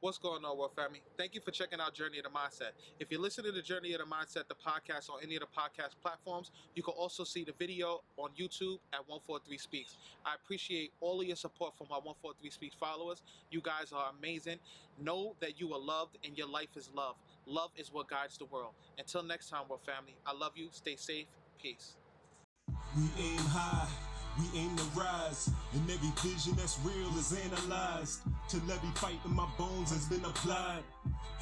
What's going on, World Family? Thank you for checking out Journey of the Mindset. If you're listening to Journey of the Mindset, the podcast on any of the podcast platforms, you can also see the video on YouTube at 143 Speaks. I appreciate all of your support from my 143 Speaks followers. You guys are amazing. Know that you are loved and your life is love. Love is what guides the world. Until next time, World Family, I love you. Stay safe. Peace. We aim high, we aim to rise, and every vision that's real is analyzed. Till every fight in my bones has been applied.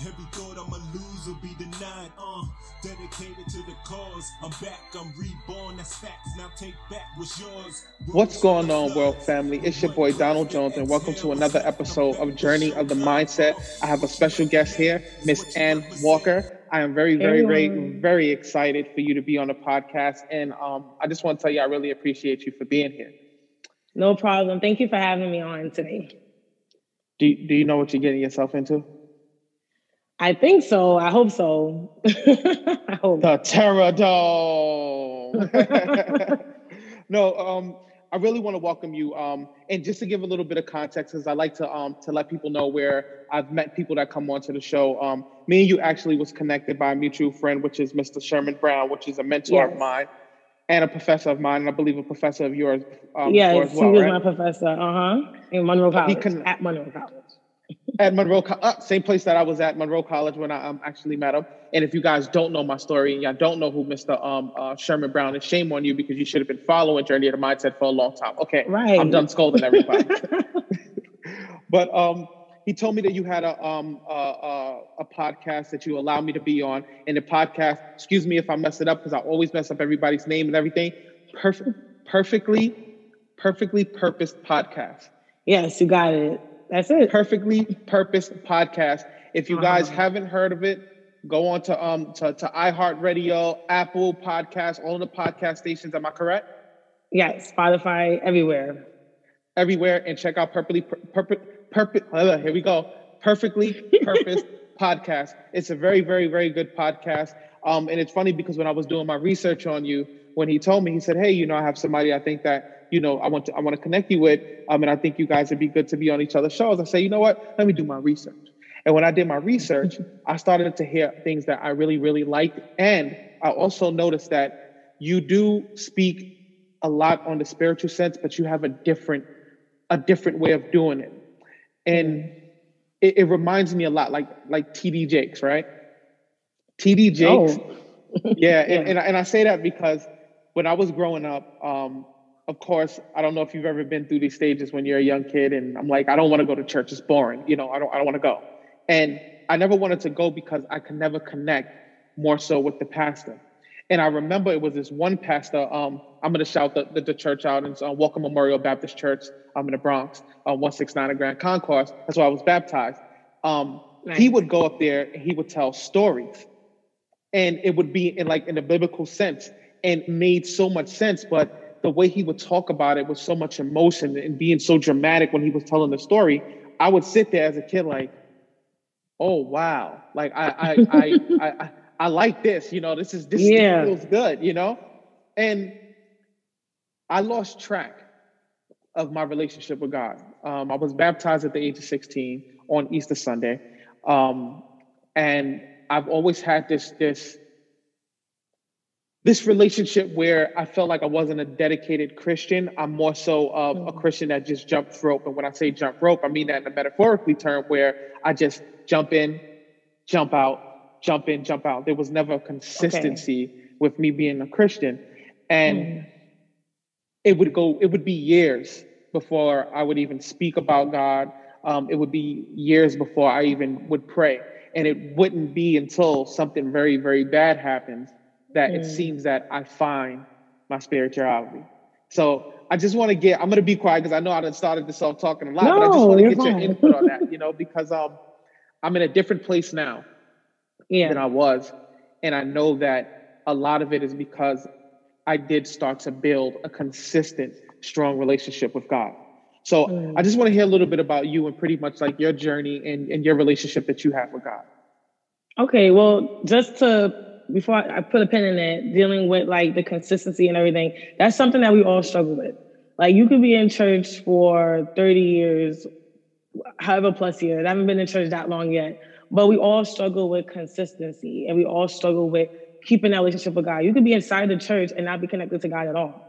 Every thought I'ma lose will be denied. Uh, dedicated to the cause. I'm back, I'm reborn. That's facts. Now take back what's yours. What's going on, world family? It's your boy Donald Jones, and welcome to another episode of Journey of the Mindset. I have a special guest here, Miss Ann Walker. I am very, very, very, very excited for you to be on the podcast, and um, I just want to tell you I really appreciate you for being here. No problem. Thank you for having me on today. Do Do you know what you're getting yourself into? I think so. I hope so. I hope. The Terror Dome. no, um, I really want to welcome you. Um, and just to give a little bit of context, because I like to um, to let people know where I've met people that come onto the show. Um, me and you actually was connected by a mutual friend, which is Mr. Sherman Brown, which is a mentor yes. of mine and a professor of mine, and I believe a professor of yours. Um, yes, well, he was right? my professor. Uh huh. In Monroe College. Can, at Monroe College at Monroe, uh, same place that I was at Monroe College when I um, actually met him. And if you guys don't know my story and y'all don't know who Mr. Um, uh, Sherman Brown is, shame on you because you should have been following Journey of the Mindset for a long time. Okay, right. I'm done scolding everybody. but um, he told me that you had a um a, a, a, podcast that you allowed me to be on, and the podcast. Excuse me if I mess it up because I always mess up everybody's name and everything. Perfect, perfectly, perfectly purposed podcast. Yes, you got it. That's it. Perfectly Purpose Podcast. If you guys uh-huh. haven't heard of it, go on to um to, to iHeartRadio, Apple Podcasts, all the podcast stations. Am I correct? Yes, Spotify, everywhere. Everywhere, and check out Perfectly Perfect Perfect. Here we go. Perfectly Purpose Podcast. It's a very, very, very good podcast. Um, and it's funny because when I was doing my research on you, when he told me, he said, "Hey, you know, I have somebody I think that you know, I want to I want to connect you with. Um, and I think you guys would be good to be on each other's shows. I say, you know what? Let me do my research. And when I did my research, I started to hear things that I really, really liked. And I also noticed that you do speak a lot on the spiritual sense, but you have a different, a different way of doing it. And it, it reminds me a lot like like TD Jakes, right? TD Jakes. Oh. yeah, and, yeah. And, and I say that because when I was growing up, um, of course, I don't know if you've ever been through these stages when you're a young kid and I'm like, I don't want to go to church. It's boring. You know, I don't, I don't want to go. And I never wanted to go because I could never connect more so with the pastor. And I remember it was this one pastor. Um, I'm going to shout the, the, the, church out. It's uh, Walker Memorial Baptist Church. I'm in the Bronx, uh, 169 in Grand Concourse. That's where I was baptized. Um, nice. He would go up there and he would tell stories, and it would be in like in a biblical sense, and made so much sense. But the way he would talk about it with so much emotion and being so dramatic when he was telling the story, I would sit there as a kid like, oh wow, like I I I, I, I, I like this, you know, this is this yeah. feels good, you know, and I lost track of my relationship with God. Um, I was baptized at the age of 16 on Easter Sunday, um, and I've always had this this this relationship where I felt like I wasn't a dedicated Christian. I'm more so of a mm. Christian that just jumps rope. And when I say jump rope, I mean that in a metaphorically term where I just jump in, jump out, jump in, jump out. There was never a consistency okay. with me being a Christian. And mm. it would go, it would be years before I would even speak about God. Um, it would be years before I even would pray. And it wouldn't be until something very, very bad happens that mm. it seems that I find my spirituality. So I just want to get, I'm going to be quiet because I know I started this off talking a lot, no, but I just want to get fine. your input on that, you know, because um, I'm in a different place now yeah. than I was. And I know that a lot of it is because I did start to build a consistent, strong relationship with God. So mm. I just want to hear a little bit about you and pretty much like your journey and, and your relationship that you have with God. Okay, well, just to before I, I put a pin in it, dealing with like the consistency and everything, that's something that we all struggle with. Like you could be in church for 30 years, however plus years. I haven't been in church that long yet, but we all struggle with consistency and we all struggle with keeping that relationship with God. You could be inside the church and not be connected to God at all.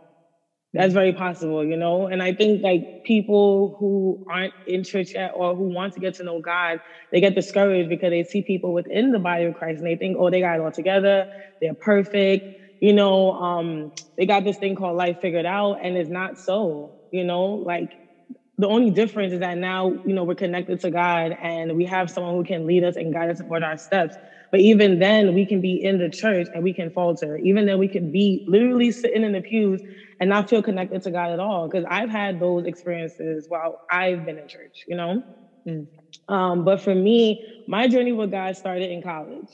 That's very possible, you know? And I think like people who aren't in church yet or who want to get to know God, they get discouraged because they see people within the body of Christ and they think, oh, they got it all together, they're perfect, you know, um, they got this thing called life figured out, and it's not so, you know, like the only difference is that now, you know, we're connected to God and we have someone who can lead us and guide us toward our steps. But even then, we can be in the church and we can falter. Even then, we can be literally sitting in the pews and not feel connected to God at all. Because I've had those experiences while I've been in church, you know? Mm. Um, but for me, my journey with God started in college.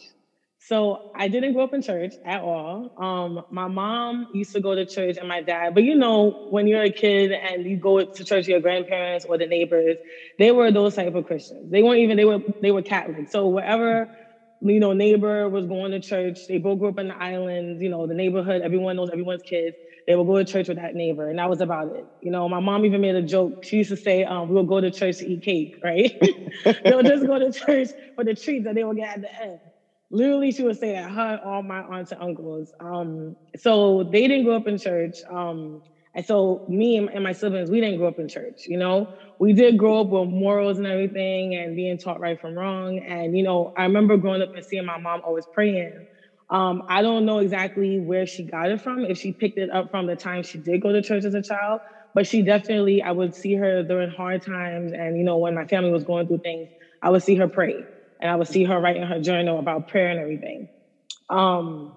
So I didn't grow up in church at all. Um, my mom used to go to church and my dad, but you know, when you're a kid and you go to church, your grandparents or the neighbors, they were those type of Christians. They weren't even, they were, they were Catholic. So wherever, you know, neighbor was going to church, they both grew up in the islands, you know, the neighborhood, everyone knows everyone's kids. They would go to church with that neighbor, and that was about it. You know, my mom even made a joke. She used to say, um, "We'll go to church to eat cake, right? They'll just go to church for the treats that they will get at the end." literally she would say that her all my aunts and uncles um so they didn't grow up in church um and so me and my siblings we didn't grow up in church you know we did grow up with morals and everything and being taught right from wrong and you know i remember growing up and seeing my mom always praying um, I don't know exactly where she got it from, if she picked it up from the time she did go to church as a child, but she definitely, I would see her during hard times. And, you know, when my family was going through things, I would see her pray and I would see her write in her journal about prayer and everything. Um,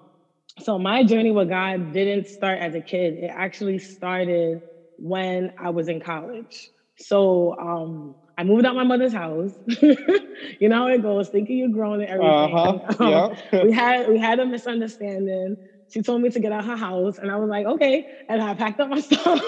so my journey with God didn't start as a kid. It actually started when I was in college. So um, I moved out my mother's house. you know how it goes, thinking you're grown and everything. Uh-huh. Um, we had we had a misunderstanding. She told me to get out her house, and I was like, okay. And I packed up my stuff.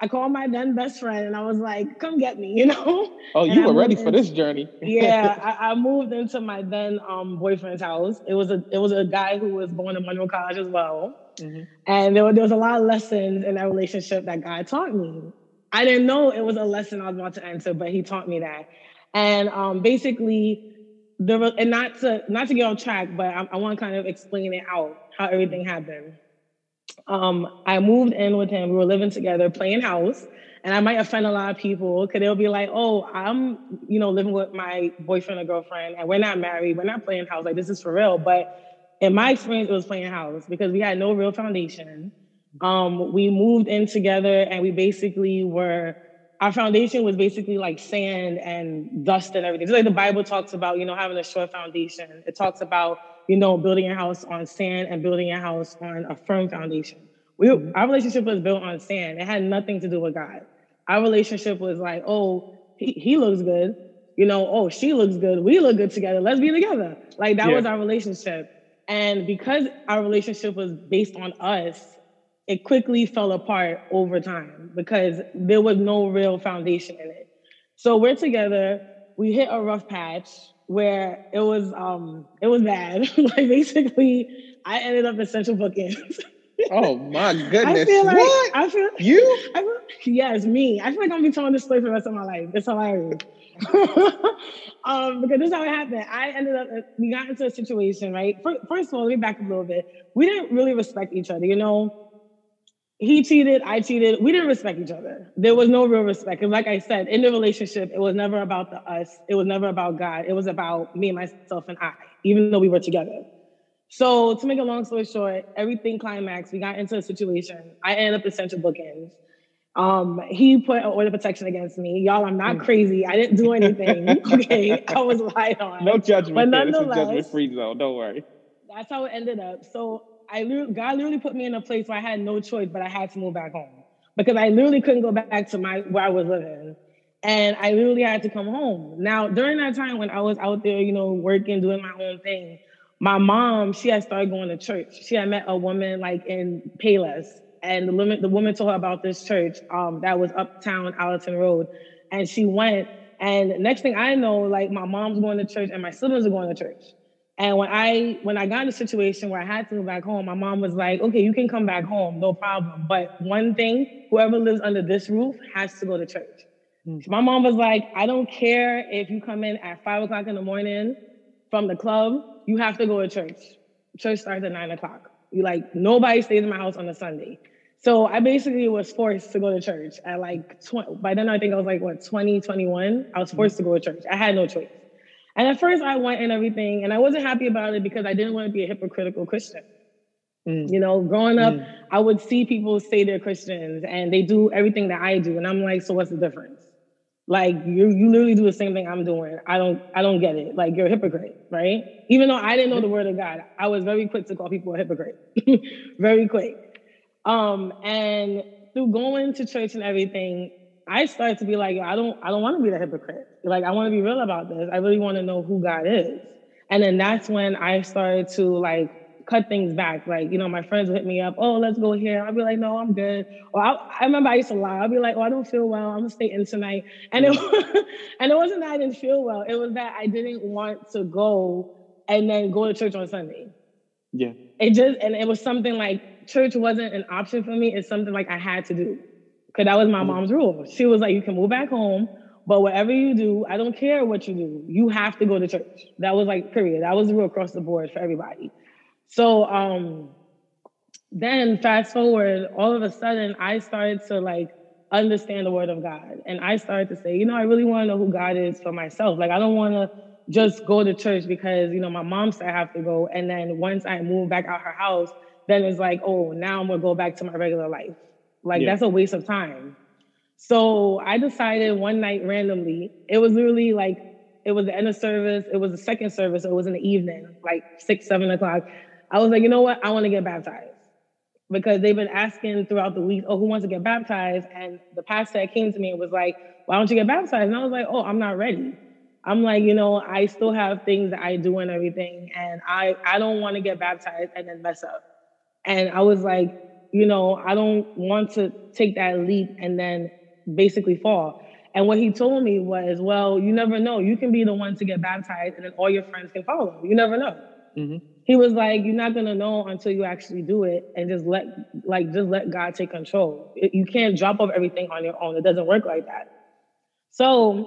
I called my then best friend and I was like, come get me, you know? Oh, you were ready for this journey. yeah. I, I, moved into my then um, boyfriend's house. It was a it was a guy who was born in Monroe College as well. Mm-hmm. And there, were, there was a lot of lessons in that relationship that God taught me. I didn't know it was a lesson I was about to enter, but he taught me that. And um, basically, there was, and not to not to get off track, but I, I want to kind of explain it out how everything happened um, I moved in with him. We were living together, playing house. And I might offend a lot of people because they'll be like, oh, I'm, you know, living with my boyfriend or girlfriend and we're not married. We're not playing house. Like, this is for real. But in my experience, it was playing house because we had no real foundation. Um, we moved in together and we basically were, our foundation was basically like sand and dust and everything. Just like the Bible talks about, you know, having a short foundation. It talks about you know, building a house on sand and building a house on a firm foundation. We, mm-hmm. our relationship was built on sand. It had nothing to do with God. Our relationship was like, oh, he, he looks good. You know, oh, she looks good. We look good together. Let's be together. Like that yeah. was our relationship. And because our relationship was based on us, it quickly fell apart over time because there was no real foundation in it. So we're together. We hit a rough patch where it was um it was bad. like basically, I ended up in central bookings. oh my goodness! I feel like what? I feel you. I feel, yes, me. I feel like I'm gonna be telling this story for the rest of my life. It's hilarious. um, because this is how it happened. I ended up we got into a situation, right? First of all, let me back up a little bit. We didn't really respect each other, you know he cheated, I cheated. We didn't respect each other. There was no real respect. And like I said, in the relationship, it was never about the us. It was never about God. It was about me, myself, and I, even though we were together. So to make a long story short, everything climaxed. We got into a situation. I ended up in central bookings. Um, he put an order protection against me. Y'all, I'm not hmm. crazy. I didn't do anything. okay. I was lied on. No judgment. But nonetheless, judgment free zone. Don't worry. That's how it ended up. So I God literally put me in a place where I had no choice, but I had to move back home because I literally couldn't go back to my where I was living. And I literally had to come home. Now, during that time when I was out there, you know, working, doing my own thing, my mom, she had started going to church. She had met a woman like in Payless, and the woman, the woman told her about this church um, that was uptown Allerton Road, and she went. And next thing I know, like my mom's going to church and my siblings are going to church. And when I when I got in a situation where I had to go back home, my mom was like, "Okay, you can come back home, no problem. But one thing, whoever lives under this roof has to go to church." Mm. My mom was like, I don't care if you come in at five o'clock in the morning from the club, you have to go to church. Church starts at nine o'clock. You like nobody stays in my house on a Sunday. So I basically was forced to go to church at like 20, by then I think I was like what 20, 21. I was forced to go to church. I had no choice. And at first I went and everything, and I wasn't happy about it because I didn't want to be a hypocritical Christian. Mm. You know, growing up, mm. I would see people say they're Christians and they do everything that I do. And I'm like, so what's the difference? Like you you literally do the same thing I'm doing. I don't I don't get it. Like you're a hypocrite, right? Even though I didn't know the word of God, I was very quick to call people a hypocrite. very quick. Um, and through going to church and everything, I started to be like, I don't I don't want to be the hypocrite. Like I want to be real about this. I really want to know who God is. And then that's when I started to like cut things back. Like, you know, my friends would hit me up, oh, let's go here. I'll be like, no, I'm good. Or I, I remember I used to lie. I'll be like, oh, I don't feel well. I'm gonna stay in tonight. And it mm. and it wasn't that I didn't feel well. It was that I didn't want to go and then go to church on Sunday. Yeah. It just and it was something like church wasn't an option for me. It's something like I had to do. Cause that was my mom's rule. She was like, you can move back home, but whatever you do, I don't care what you do. You have to go to church. That was like period. That was the rule across the board for everybody. So um, then fast forward, all of a sudden I started to like understand the word of God. And I started to say, you know, I really want to know who God is for myself. Like I don't want to just go to church because, you know, my mom said I have to go. And then once I move back out her house, then it's like, oh, now I'm gonna go back to my regular life. Like yeah. that's a waste of time. So I decided one night randomly, it was literally like it was the end of service, it was the second service, it was in the evening, like six, seven o'clock. I was like, you know what? I want to get baptized because they've been asking throughout the week, oh, who wants to get baptized? And the pastor came to me and was like, why don't you get baptized? And I was like, oh, I'm not ready. I'm like, you know, I still have things that I do and everything, and I I don't want to get baptized and then mess up. And I was like, you know, I don't want to take that leap and then basically fall. And what he told me was, well, you never know. You can be the one to get baptized, and then all your friends can follow. You never know. Mm-hmm he was like, you're not gonna know until you actually do it, and just let like just let God take control. You can't drop off everything on your own. It doesn't work like that. So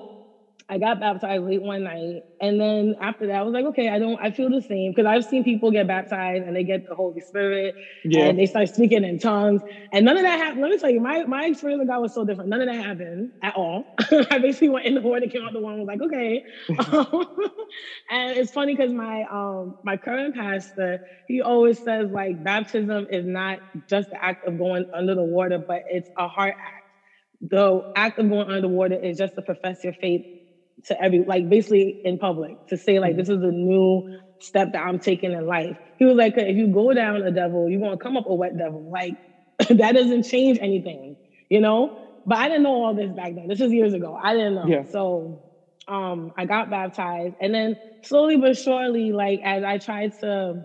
I got baptized late one night, and then after that, I was like, okay, I don't, I feel the same because I've seen people get baptized and they get the Holy Spirit, yeah. and they start speaking in tongues, and none of that happened. Let me tell you, my my experience with God was so different. None of that happened at all. I basically went in the water, came out the one, was like, okay. and it's funny because my um my current pastor, he always says like baptism is not just the act of going under the water, but it's a heart act. The act of going under the water is just to profess your faith to every like basically in public to say like this is a new step that I'm taking in life. He was like, if you go down a devil, you're gonna come up a wet devil. Like that doesn't change anything, you know? But I didn't know all this back then. This was years ago. I didn't know. Yeah. So um I got baptized and then slowly but surely, like as I tried to,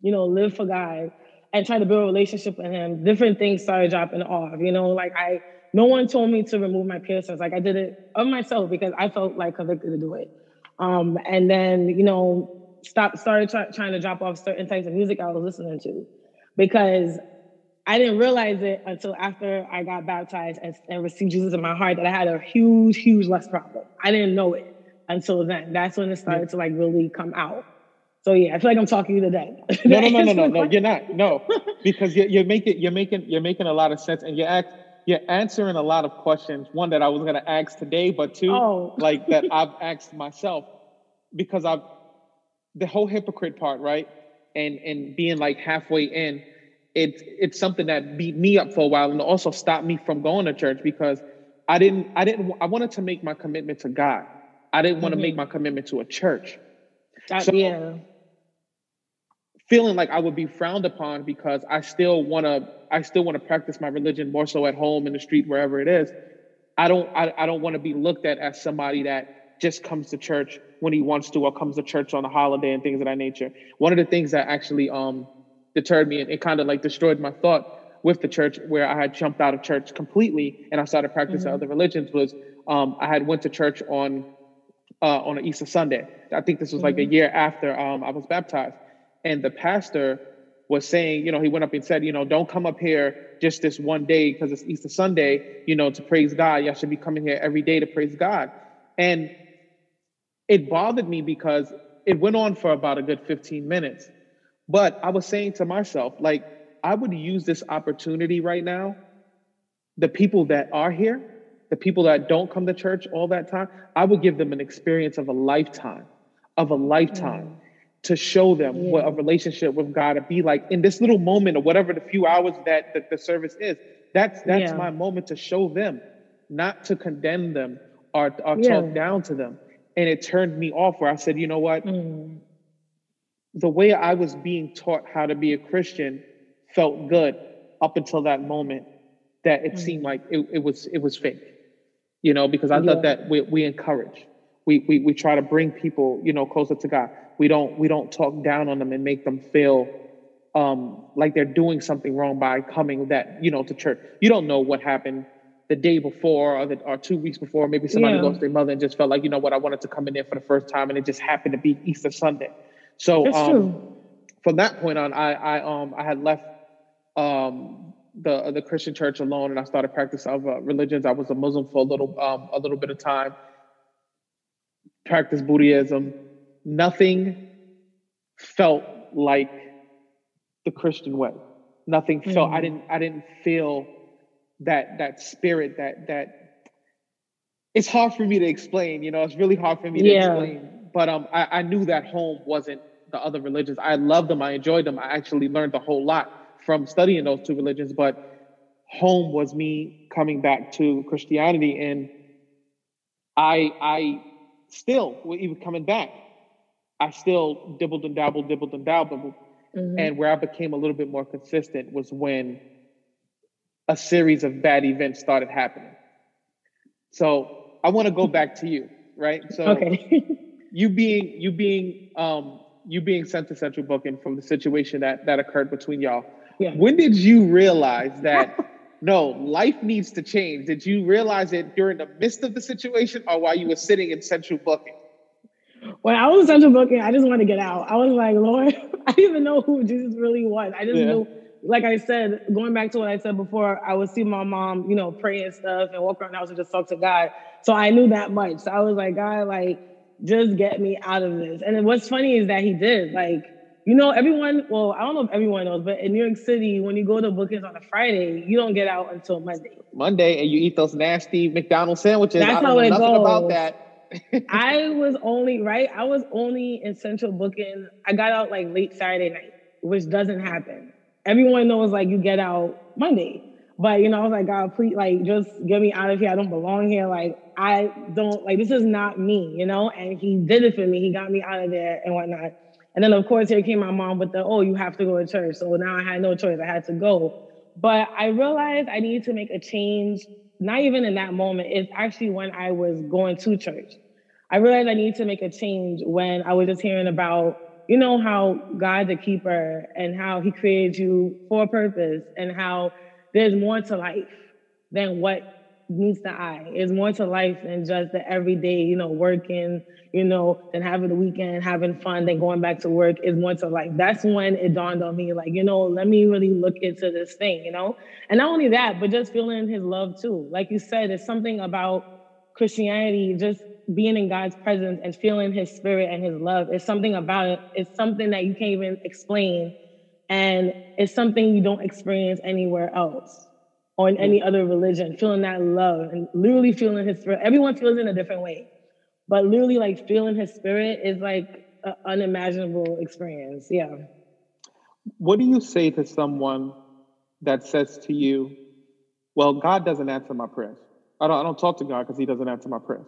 you know, live for God and try to build a relationship with him, different things started dropping off. You know, like I no one told me to remove my piercings. Like I did it of myself because I felt like convicted to do it. Um, and then, you know, stop started try, trying to drop off certain types of music I was listening to because I didn't realize it until after I got baptized and, and received Jesus in my heart that I had a huge, huge lust problem. I didn't know it until then. That's when it started to like really come out. So yeah, I feel like I'm talking to death. no, no, no, no, no, no. You're not. No, because you're, you're making you're making you're making a lot of sense, and you act you're answering a lot of questions. One that I was going to ask today, but two, oh. like that I've asked myself because I've the whole hypocrite part, right? And and being like halfway in, it's it's something that beat me up for a while and also stopped me from going to church because I didn't I didn't I wanted to make my commitment to God. I didn't want mm-hmm. to make my commitment to a church. That, so, yeah. Feeling like I would be frowned upon because I still want to I still want to practice my religion more so at home in the street wherever it is. I don't I, I don't want to be looked at as somebody that just comes to church when he wants to or comes to church on a holiday and things of that nature. One of the things that actually um deterred me and it kind of like destroyed my thought with the church where I had jumped out of church completely and I started practicing mm-hmm. other religions was um, I had went to church on uh, on an Easter Sunday. I think this was like mm-hmm. a year after um, I was baptized, and the pastor was saying, you know, he went up and said, you know, don't come up here just this one day because it's Easter Sunday, you know, to praise God. Y'all should be coming here every day to praise God. And it bothered me because it went on for about a good 15 minutes. But I was saying to myself, like, I would use this opportunity right now. The people that are here, the people that don't come to church all that time, I would give them an experience of a lifetime, of a lifetime. Mm to show them yeah. what a relationship with God to be like in this little moment or whatever the few hours that, that the service is. That's that's yeah. my moment to show them, not to condemn them or, or yeah. talk down to them. And it turned me off where I said, you know what? Mm. The way I was being taught how to be a Christian felt good up until that moment that it mm. seemed like it, it was it was fake. You know, because I thought that we, we encourage. We, we we try to bring people, you know, closer to God we don't we don't talk down on them and make them feel um, like they're doing something wrong by coming that you know to church. You don't know what happened the day before or, the, or two weeks before. Maybe somebody yeah. lost their mother and just felt like you know what I wanted to come in there for the first time and it just happened to be Easter Sunday. So um, from that point on, I I um I had left um the the Christian church alone and I started practice of uh, religions. I was a Muslim for a little um a little bit of time. Practiced Buddhism nothing felt like the Christian way. Nothing mm-hmm. felt I mm. didn't I didn't feel that that spirit that that it's hard for me to explain, you know, it's really hard for me to yeah. explain. But um I, I knew that home wasn't the other religions. I loved them, I enjoyed them. I actually learned a whole lot from studying those two religions, but home was me coming back to Christianity and I I still even coming back I still dibbled and dabbled, dibbled and dabbled. Mm-hmm. And where I became a little bit more consistent was when a series of bad events started happening. So I want to go back to you, right? So okay. you being you being um you being sent to central booking from the situation that that occurred between y'all. Yeah. When did you realize that no, life needs to change? Did you realize it during the midst of the situation or while you were sitting in central booking? when I was central booking, I just wanted to get out. I was like, Lord, I didn't even know who Jesus really was. I just yeah. knew, like I said, going back to what I said before, I would see my mom, you know, pray and stuff and walk around the house and just talk to God. So I knew that much. So I was like, God, like, just get me out of this. And what's funny is that he did. Like, you know, everyone, well, I don't know if everyone knows, but in New York City, when you go to bookings on a Friday, you don't get out until Monday. Monday, and you eat those nasty McDonald's sandwiches. That's how it nothing goes. about that. I was only right. I was only in central booking. I got out like late Saturday night, which doesn't happen. Everyone knows like you get out Monday. But you know, I was like, God, please, like, just get me out of here. I don't belong here. Like, I don't like this is not me, you know. And he did it for me. He got me out of there and whatnot. And then of course here came my mom with the, oh, you have to go to church. So now I had no choice. I had to go. But I realized I needed to make a change. Not even in that moment. It's actually when I was going to church. I realized I needed to make a change when I was just hearing about, you know, how God's a keeper and how he created you for a purpose and how there's more to life than what meets the eye. There's more to life than just the everyday, you know, working, you know, than having the weekend, having fun, then going back to work is more to life. That's when it dawned on me, like, you know, let me really look into this thing, you know? And not only that, but just feeling his love too. Like you said, it's something about Christianity, just being in God's presence and feeling his spirit and his love is something about it. It's something that you can't even explain. And it's something you don't experience anywhere else or in any other religion, feeling that love and literally feeling his spirit. Everyone feels it in a different way, but literally like feeling his spirit is like an unimaginable experience. Yeah. What do you say to someone that says to you, well, God doesn't answer my prayers. I don't, I don't talk to God because he doesn't answer my prayers.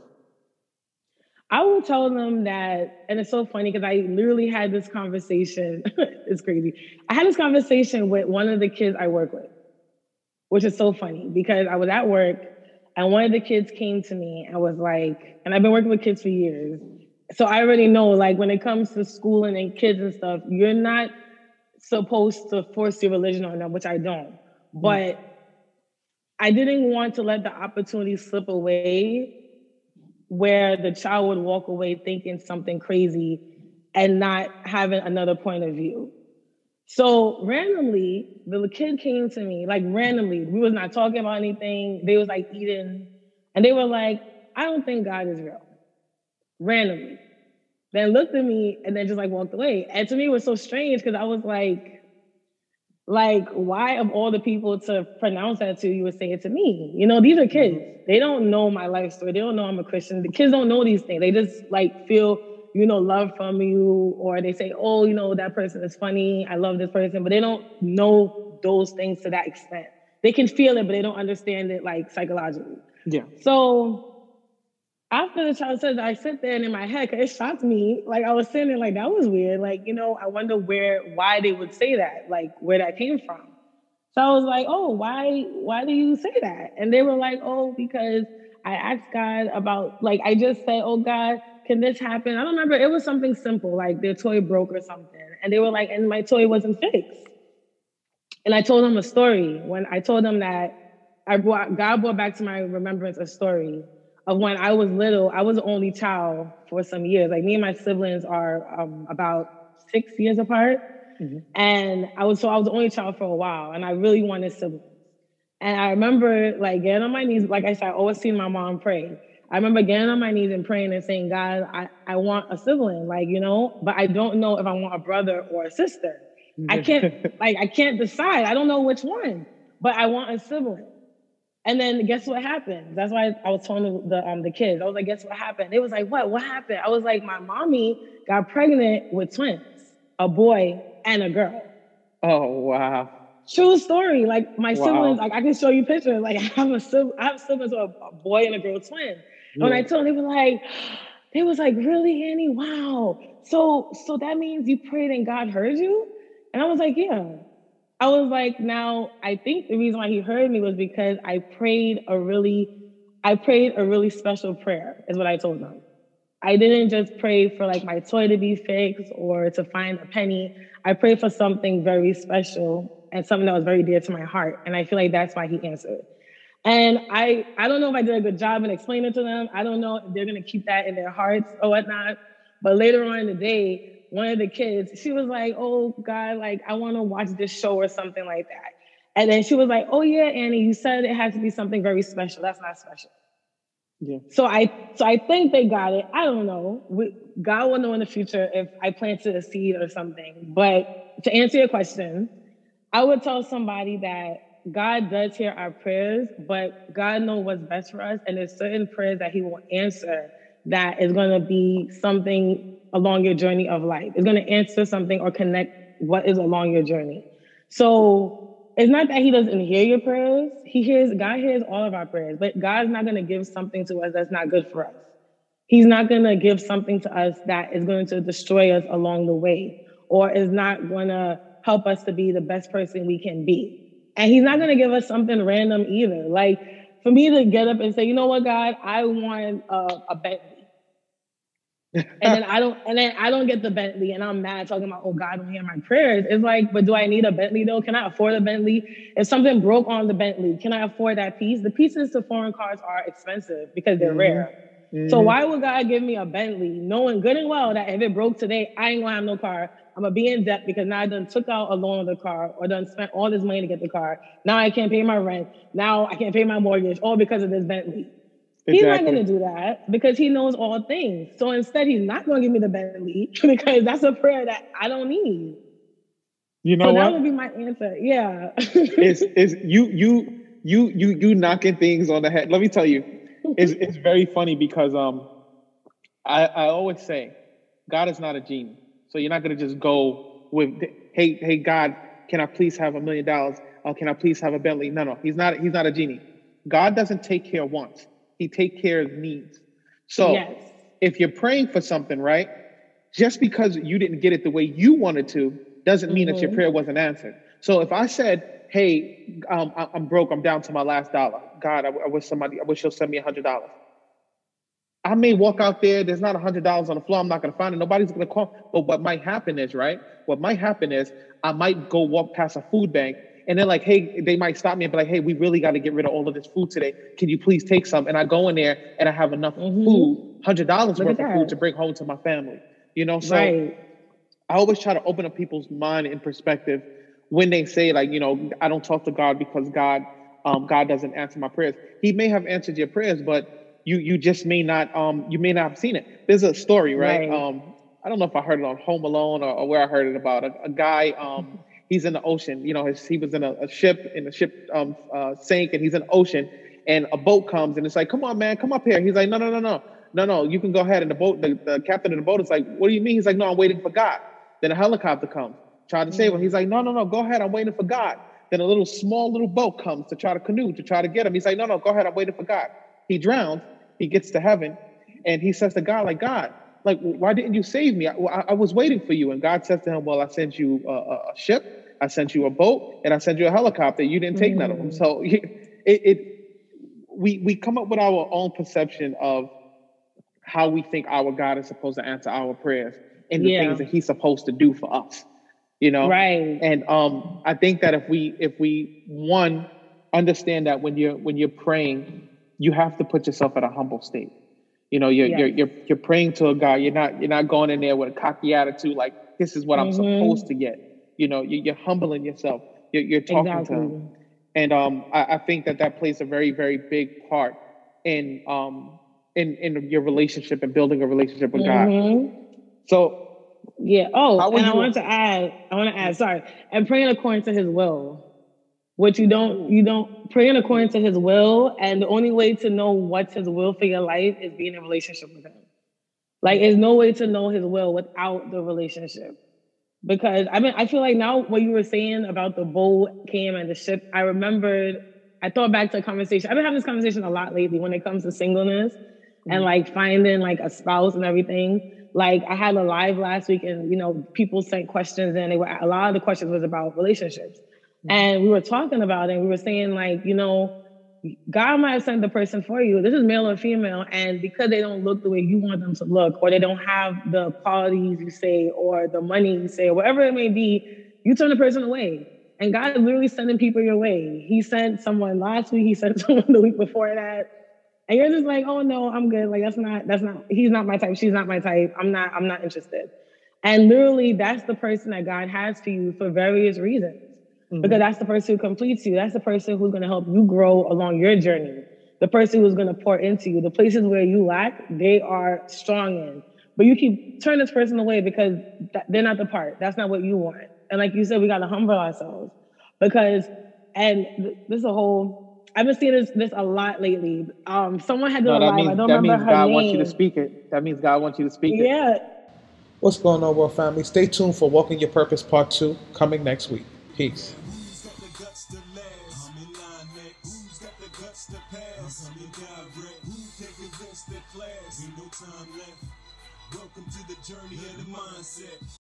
I will tell them that, and it's so funny because I literally had this conversation. it's crazy. I had this conversation with one of the kids I work with, which is so funny because I was at work and one of the kids came to me and was like, and I've been working with kids for years. So I already know, like, when it comes to schooling and kids and stuff, you're not supposed to force your religion on them, which I don't. Mm-hmm. But I didn't want to let the opportunity slip away where the child would walk away thinking something crazy and not having another point of view. So randomly, the kid came to me, like randomly. We was not talking about anything. They was like eating, and they were like, I don't think God is real. Randomly. Then looked at me and then just like walked away. And to me it was so strange because I was like, like, why of all the people to pronounce that to you would say it to me? You know, these are kids. Mm-hmm. They don't know my life story. They don't know I'm a Christian. The kids don't know these things. They just like feel you know, love from you, or they say, oh, you know, that person is funny. I love this person, but they don't know those things to that extent. They can feel it, but they don't understand it like psychologically. Yeah. So after the child said that, I sit there and in my head, cause it shocked me. Like I was sitting there, like that was weird. Like you know, I wonder where, why they would say that, like where that came from. So I was like, oh, why, why do you say that? And they were like, oh, because I asked God about, like I just said, oh God, can this happen? I don't remember. It was something simple, like their toy broke or something. And they were like, and my toy wasn't fixed. And I told them a story. When I told them that I brought, God brought back to my remembrance a story of when I was little. I was the only child for some years. Like me and my siblings are um, about six years apart. Mm-hmm. And I was, so I was the only child for a while and I really wanted siblings. And I remember like getting on my knees, like I said, I always seen my mom pray. I remember getting on my knees and praying and saying, God, I, I want a sibling, like, you know, but I don't know if I want a brother or a sister. I can't, like, I can't decide. I don't know which one, but I want a sibling. And then guess what happened? That's why I was telling the um the kids. I was like, guess what happened? It was like, what? What happened? I was like, my mommy got pregnant with twins, a boy and a girl. Oh wow. True story. Like my wow. siblings, like I can show you pictures. Like I have a sibling, I have siblings with a boy and a girl twin. Yeah. When I told them, they were like, they was like, really, Annie? Wow. So, so that means you prayed and God heard you? And I was like, yeah. I was like, now I think the reason why he heard me was because I prayed a really, I prayed a really special prayer, is what I told them. I didn't just pray for like my toy to be fixed or to find a penny. I prayed for something very special and something that was very dear to my heart. And I feel like that's why he answered. And I, I don't know if I did a good job in explaining to them. I don't know if they're gonna keep that in their hearts or whatnot. But later on in the day, one of the kids, she was like, "Oh God, like I want to watch this show or something like that." And then she was like, "Oh yeah, Annie, you said it has to be something very special. That's not special." Yeah. So I, so I think they got it. I don't know. We, God will know in the future if I planted a seed or something. But to answer your question, I would tell somebody that God does hear our prayers, but God knows what's best for us. And there's certain prayers that He will answer that is going to be something along your journey of life. It's going to answer something or connect what is along your journey. So it's not that He doesn't hear your prayers. He hears, God hears all of our prayers, but God's not going to give something to us that's not good for us. He's not going to give something to us that is going to destroy us along the way or is not going to help us to be the best person we can be. And he's not going to give us something random either. Like for me to get up and say, you know what, God, I want a, a Bentley. and then I don't, and then I don't get the Bentley, and I'm mad talking about, oh God, don't hear my prayers. It's like, but do I need a Bentley though? Can I afford a Bentley? If something broke on the Bentley, can I afford that piece? The pieces to foreign cars are expensive because they're mm-hmm. rare. Mm-hmm. So why would God give me a Bentley, knowing good and well that if it broke today, I ain't gonna have no car. I'm gonna be in debt because now I done took out a loan on the car or done spent all this money to get the car. Now I can't pay my rent. Now I can't pay my mortgage, all because of this Bentley. Exactly. He's not gonna do that because he knows all things. So instead, he's not gonna give me the Bentley because that's a prayer that I don't need. You know so what? That would be my answer. Yeah. it's, it's you you you you you knocking things on the head. Let me tell you, it's it's very funny because um I, I always say God is not a genie. So you're not going to just go with, hey, hey, God, can I please have a million dollars? Oh, can I please have a Bentley? No, no, he's not. He's not a genie. God doesn't take care of wants. He take care of needs. So yes. if you're praying for something, right? Just because you didn't get it the way you wanted to doesn't mean mm-hmm. that your mm-hmm. prayer wasn't answered. So if I said, "Hey, um, I'm broke. I'm down to my last dollar. God, I, I wish somebody. I wish you'll send me a hundred dollars." I may walk out there, there's not a hundred dollars on the floor, I'm not gonna find it, nobody's gonna call. But what might happen is, right? What might happen is I might go walk past a food bank and they're like, hey, they might stop me and be like, hey, we really got to get rid of all of this food today. Can you please take some? And I go in there and I have enough mm-hmm. food, hundred dollars worth of food to bring home to my family. You know, so right. I always try to open up people's mind and perspective when they say like, you know, I don't talk to God because God, um, God doesn't answer my prayers. He may have answered your prayers, but you you just may not um you may not have seen it. There's a story, right? right. Um, I don't know if I heard it on Home Alone or, or where I heard it about a, a guy. Um, he's in the ocean. You know, his, he was in a, a ship, and the ship um, uh, sank, and he's in the ocean. And a boat comes, and it's like, "Come on, man, come up here." He's like, "No, no, no, no, no, no. You can go ahead." And the boat, the, the captain of the boat is like, "What do you mean?" He's like, "No, I'm waiting for God." Then a helicopter comes, try to save him. He's like, "No, no, no, go ahead. I'm waiting for God." Then a little small little boat comes to try to canoe to try to get him. He's like, "No, no, go ahead. I'm waiting for God." He drowns. He gets to heaven, and he says to God, "Like God." like, why didn't you save me? I, I, was waiting for you. And God says to him, well, I sent you a, a, ship, I sent you a boat, and I sent you a helicopter. You didn't take mm. none of them. So it, it, we, we come up with our own perception of how we think our God is supposed to answer our prayers and the yeah. things that he's supposed to do for us. You know? Right. And um, I think that if we if we one understand that when you're when you're praying, you have to put yourself at a humble state. You know, you're, you're, you're, you're praying to a God. You're not, you're not going in there with a cocky attitude like, this is what mm-hmm. I'm supposed to get. You know, you're, you're humbling yourself. You're, you're talking exactly. to him. And um, I, I, think that that plays a very, very big part in, um, in, in your relationship and building a relationship with mm-hmm. God. So, yeah. Oh, and I want to add, I want to add, sorry, and praying according to his will. What you don't, you don't pray in accordance to his will. And the only way to know what's his will for your life is being in a relationship with him. Like there's no way to know his will without the relationship. Because I mean, I feel like now what you were saying about the boat came and the ship, I remembered, I thought back to a conversation. I've been having this conversation a lot lately when it comes to singleness mm-hmm. and like finding like a spouse and everything. Like I had a live last week and you know, people sent questions and they were a lot of the questions was about relationships. And we were talking about it. And we were saying, like, you know, God might have sent the person for you. This is male or female. And because they don't look the way you want them to look, or they don't have the qualities you say, or the money you say, or whatever it may be, you turn the person away. And God is literally sending people your way. He sent someone last week, he sent someone the week before that. And you're just like, oh no, I'm good. Like that's not, that's not, he's not my type, she's not my type. I'm not, I'm not interested. And literally that's the person that God has for you for various reasons. Mm-hmm. Because that's the person who completes you. That's the person who's going to help you grow along your journey. The person who's going to pour into you. The places where you lack, they are strong in. But you keep turn this person away because they're not the part. That's not what you want. And like you said, we got to humble ourselves because, and this is a whole. I've been seeing this this a lot lately. Um, someone had to no, a live. Means, I don't that remember means God name. wants you to speak it. That means God wants you to speak yeah. it. Yeah. What's going on, world family? Stay tuned for Walking Your Purpose Part Two coming next week. Peace. Welcome to the journey of the mindset.